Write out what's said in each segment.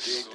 this.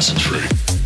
That,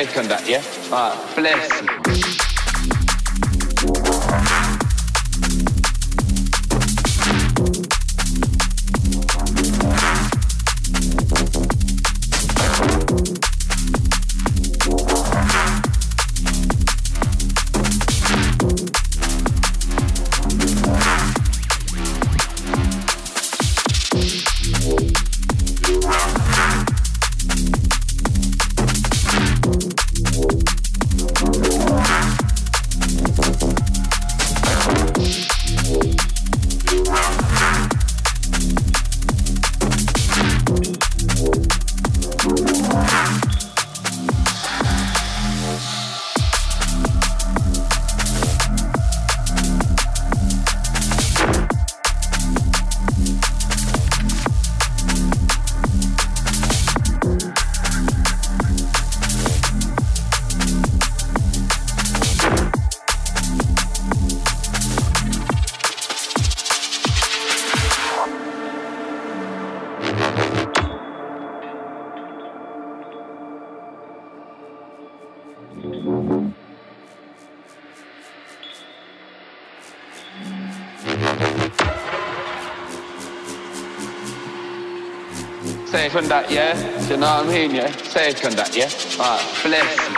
yeah? That, yeah? On that, yeah? Do you know what I mean, yeah? On that, yeah? Alright, bless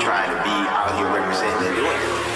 trying to be out here representing and doing.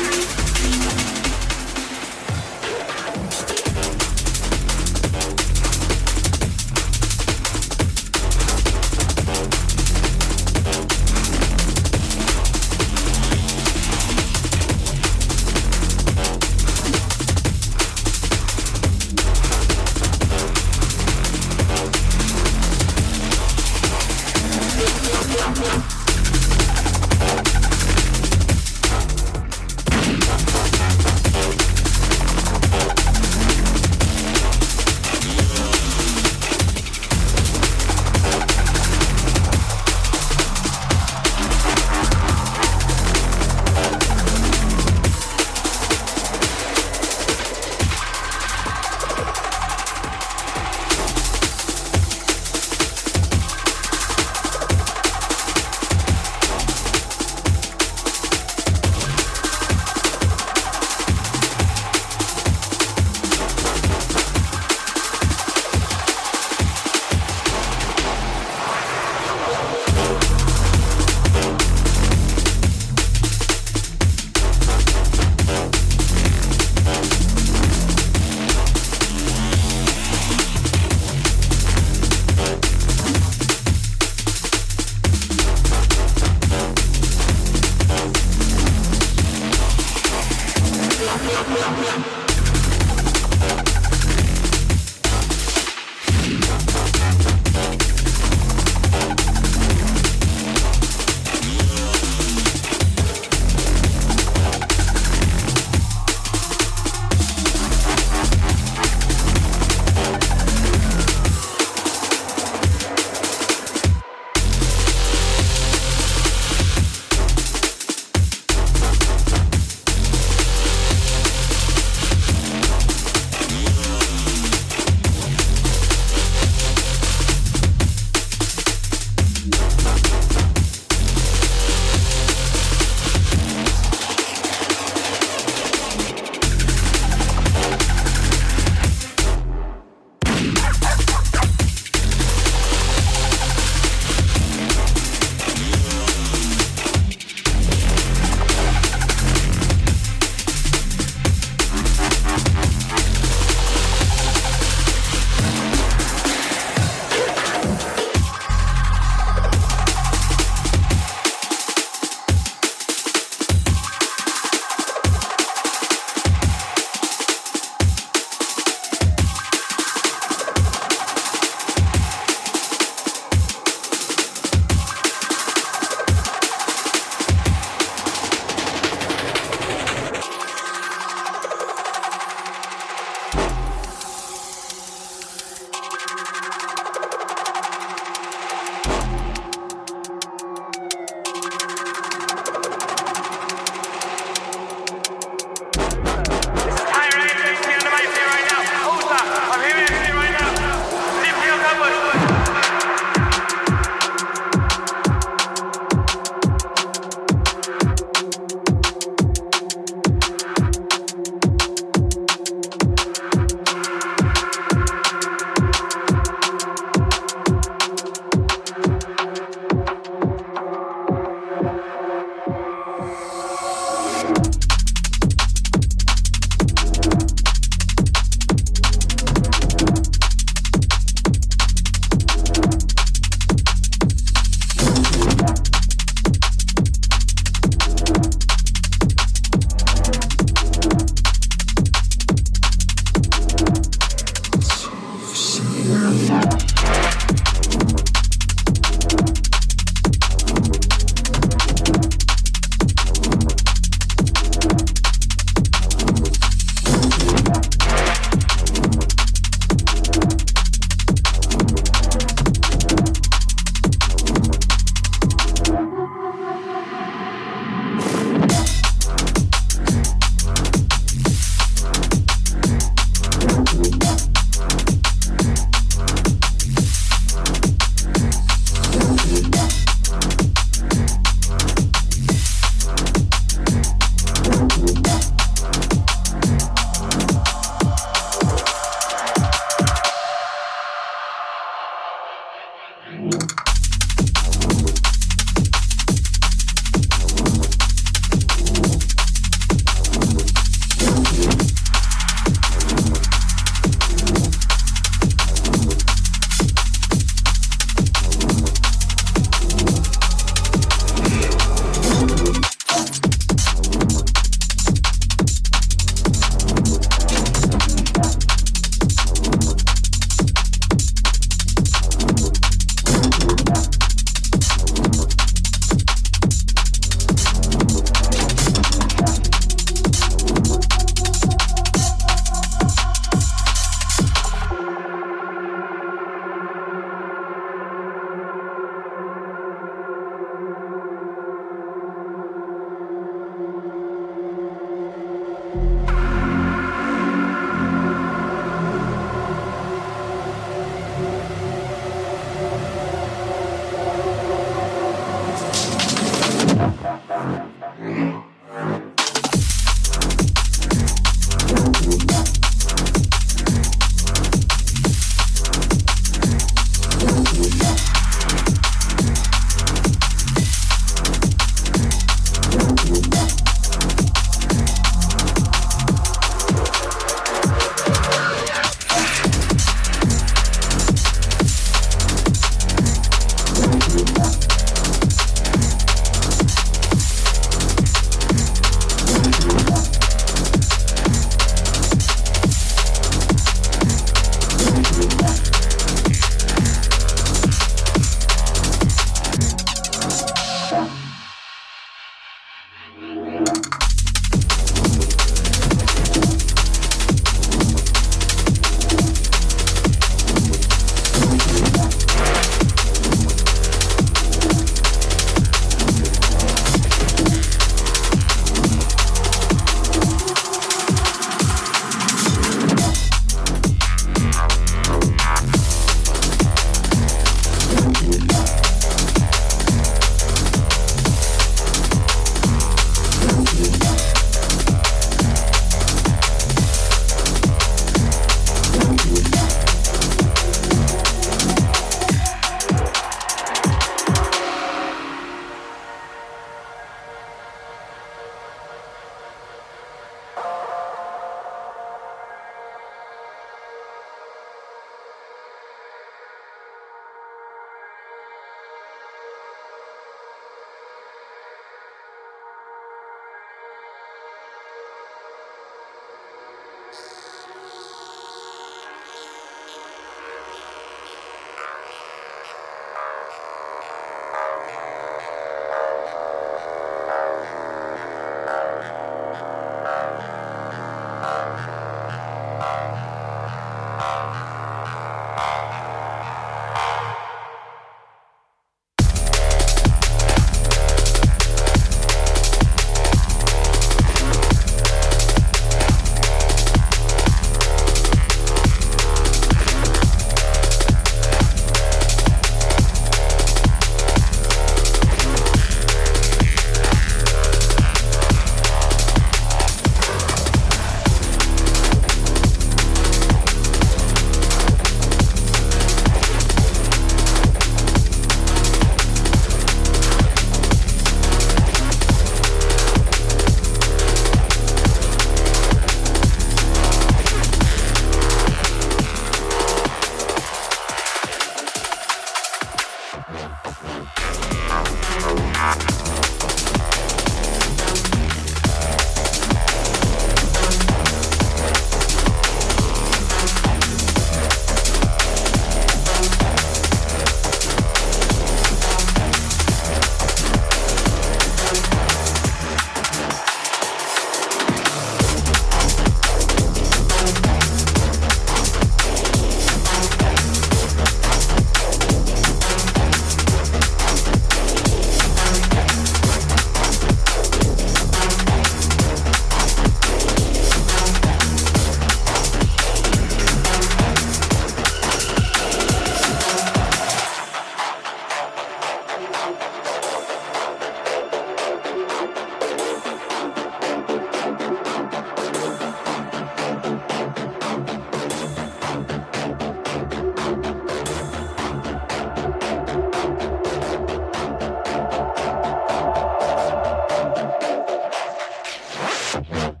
Yeah.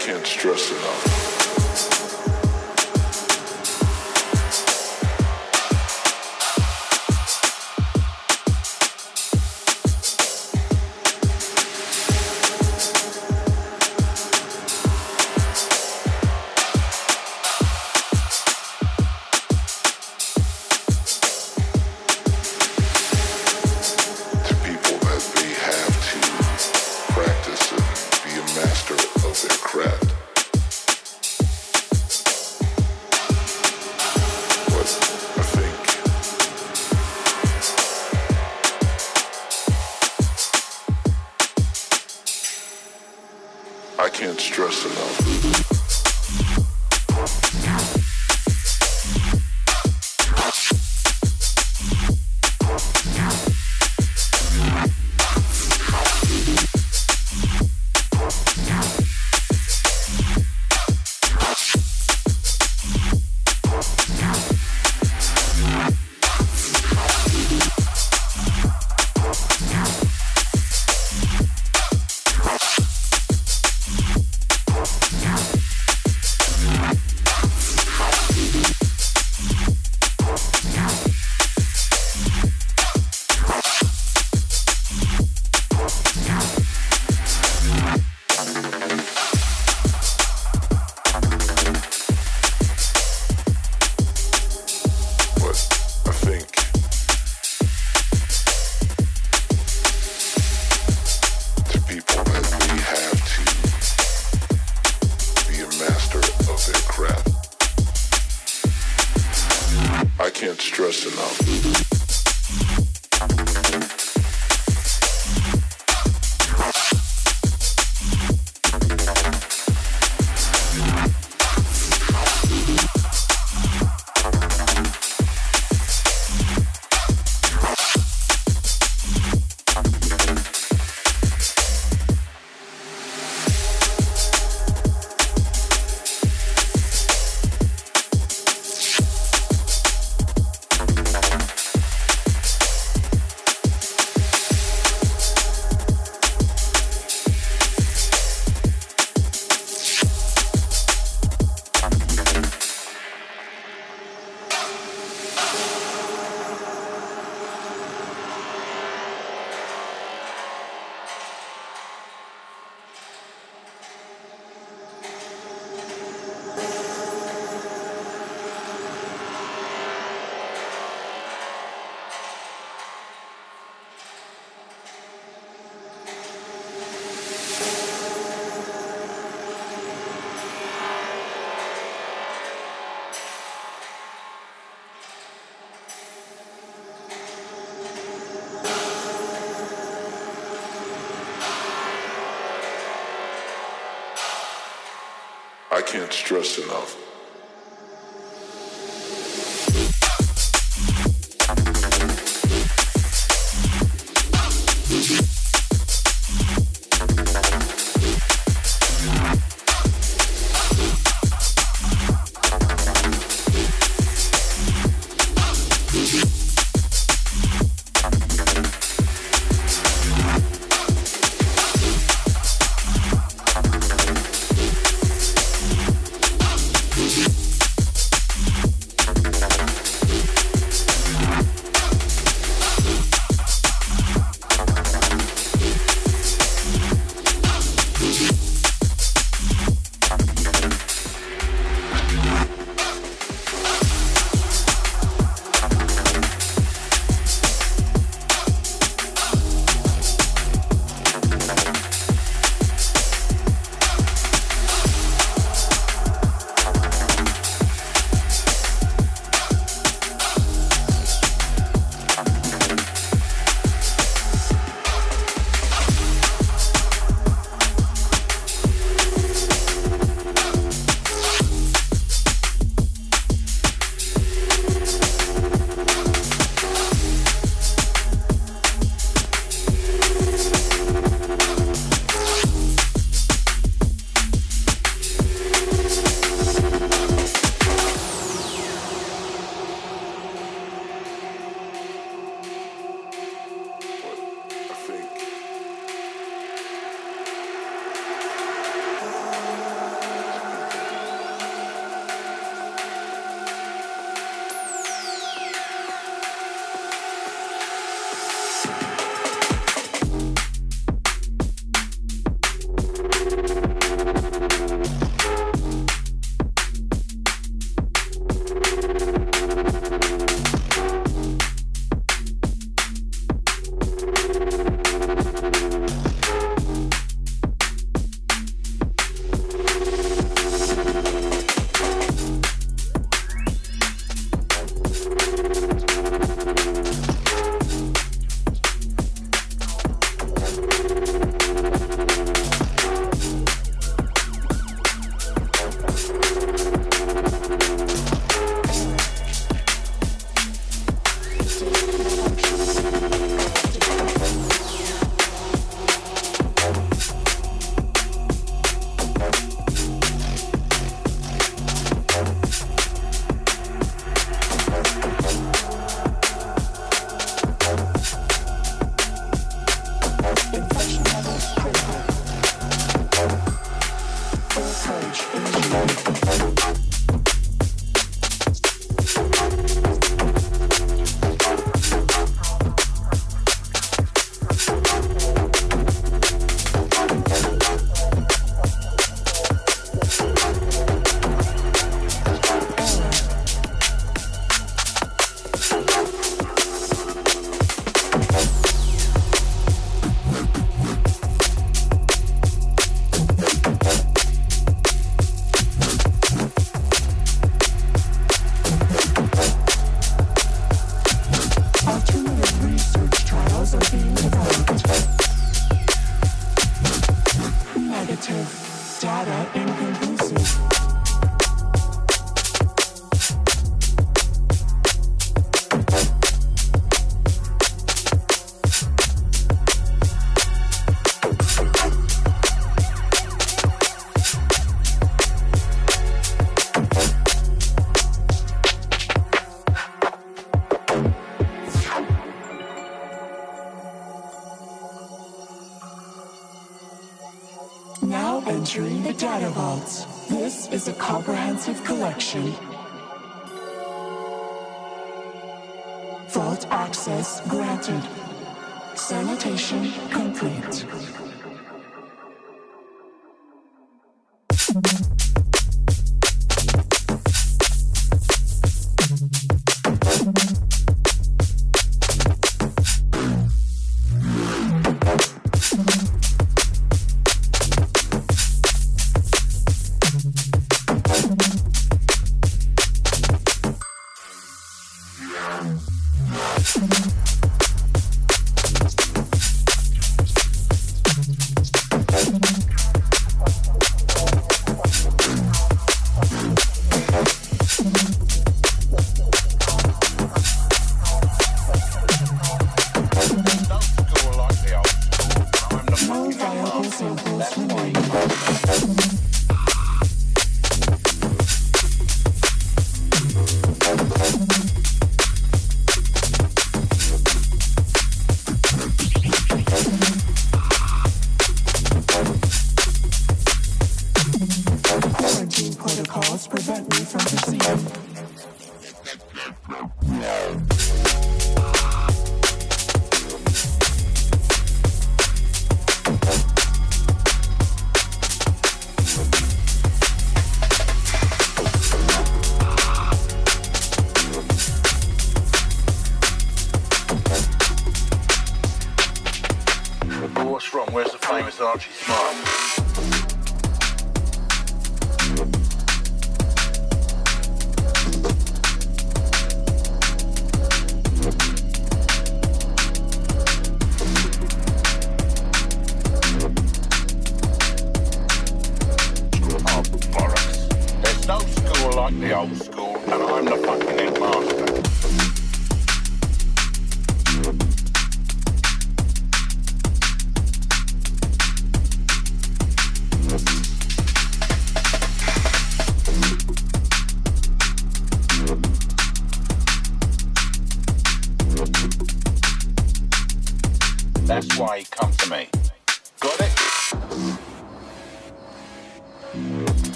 can't stress enough. Can't stress entering the data vaults. This is a comprehensive collection. Vault access granted. Sanitation complete.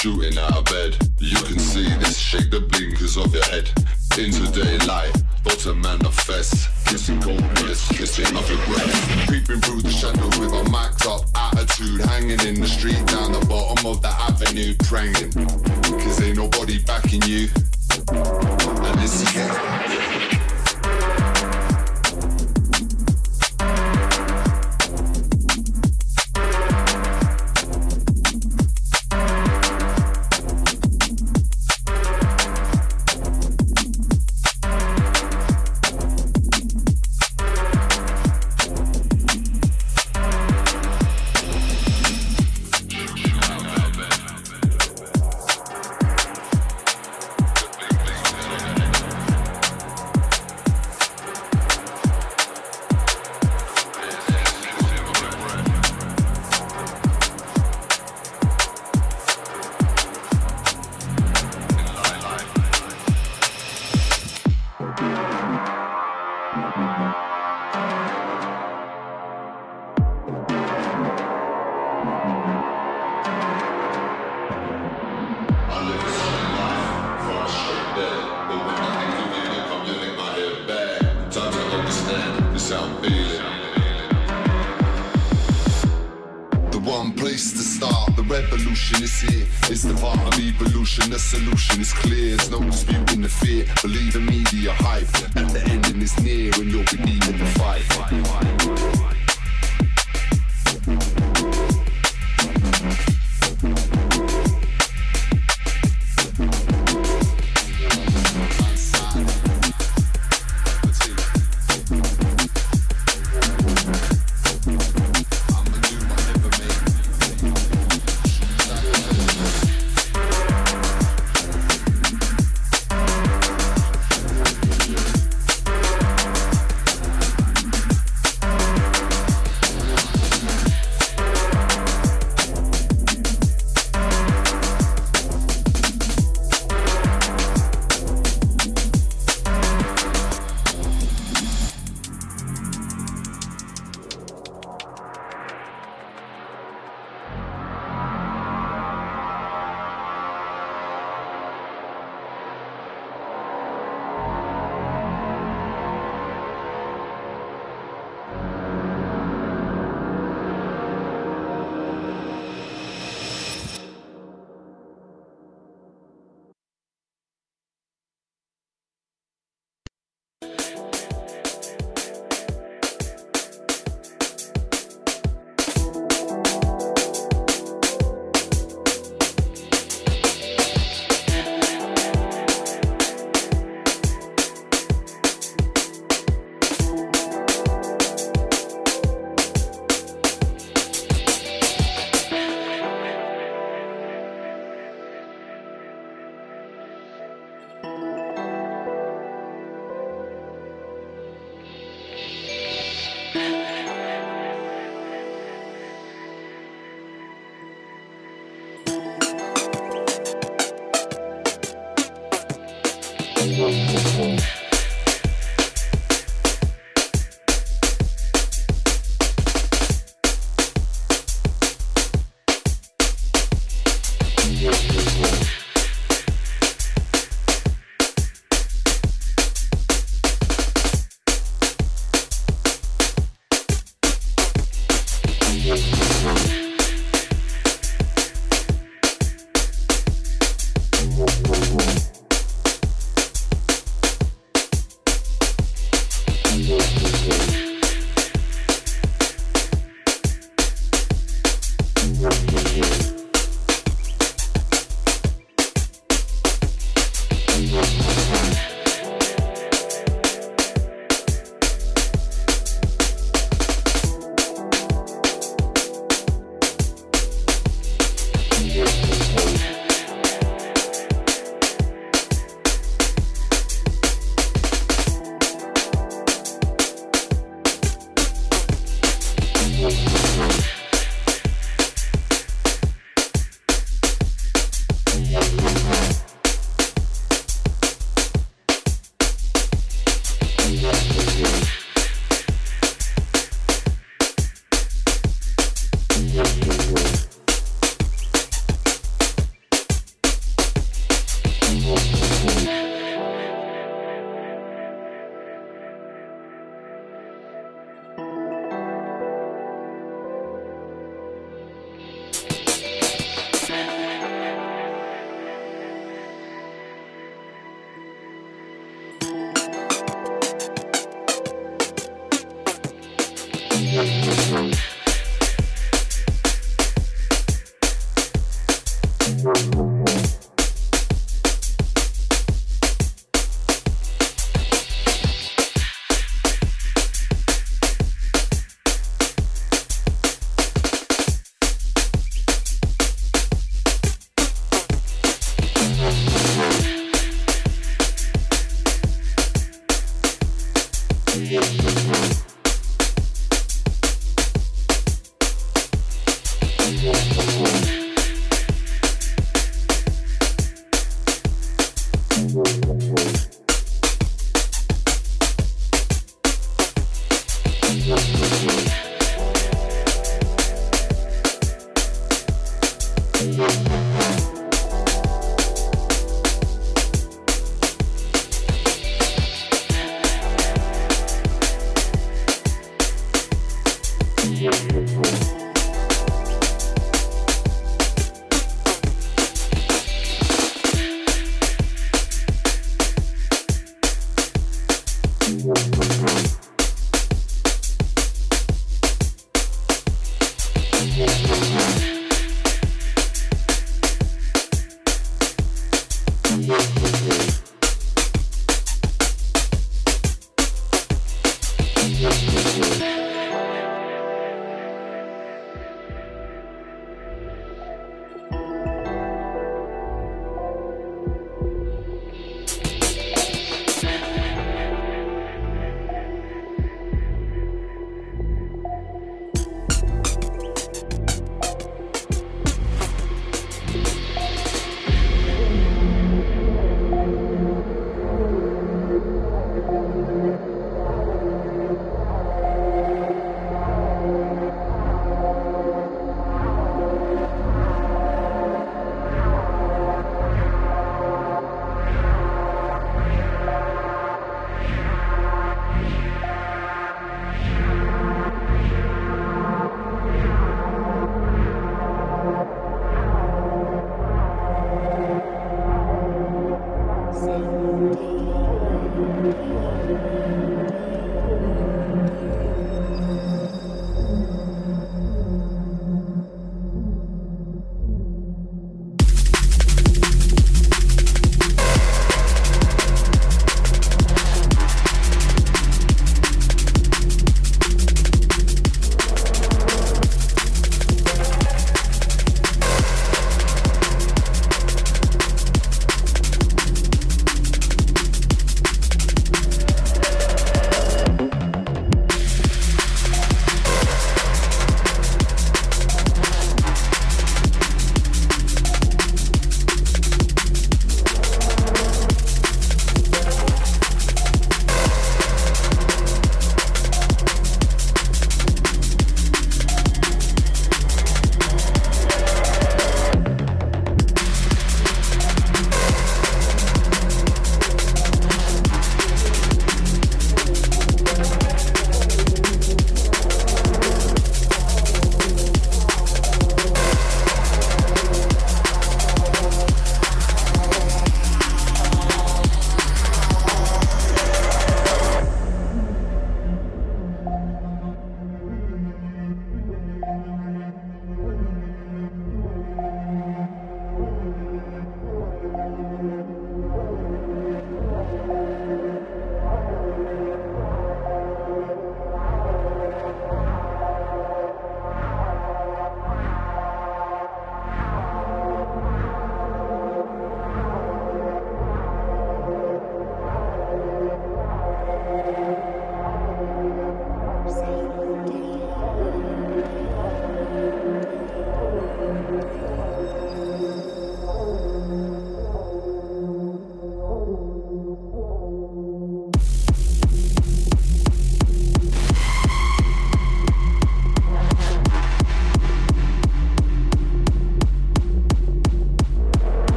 Shooting out of bed, you can see this, shake the blinkers of your head. Into daylight, bottom manifest, kissing cold bliss, kissing of your breath. Creeping through the shadows with a max up attitude, hanging in the street down the bottom of the avenue, pranging. Cause ain't nobody backing you. And this is it.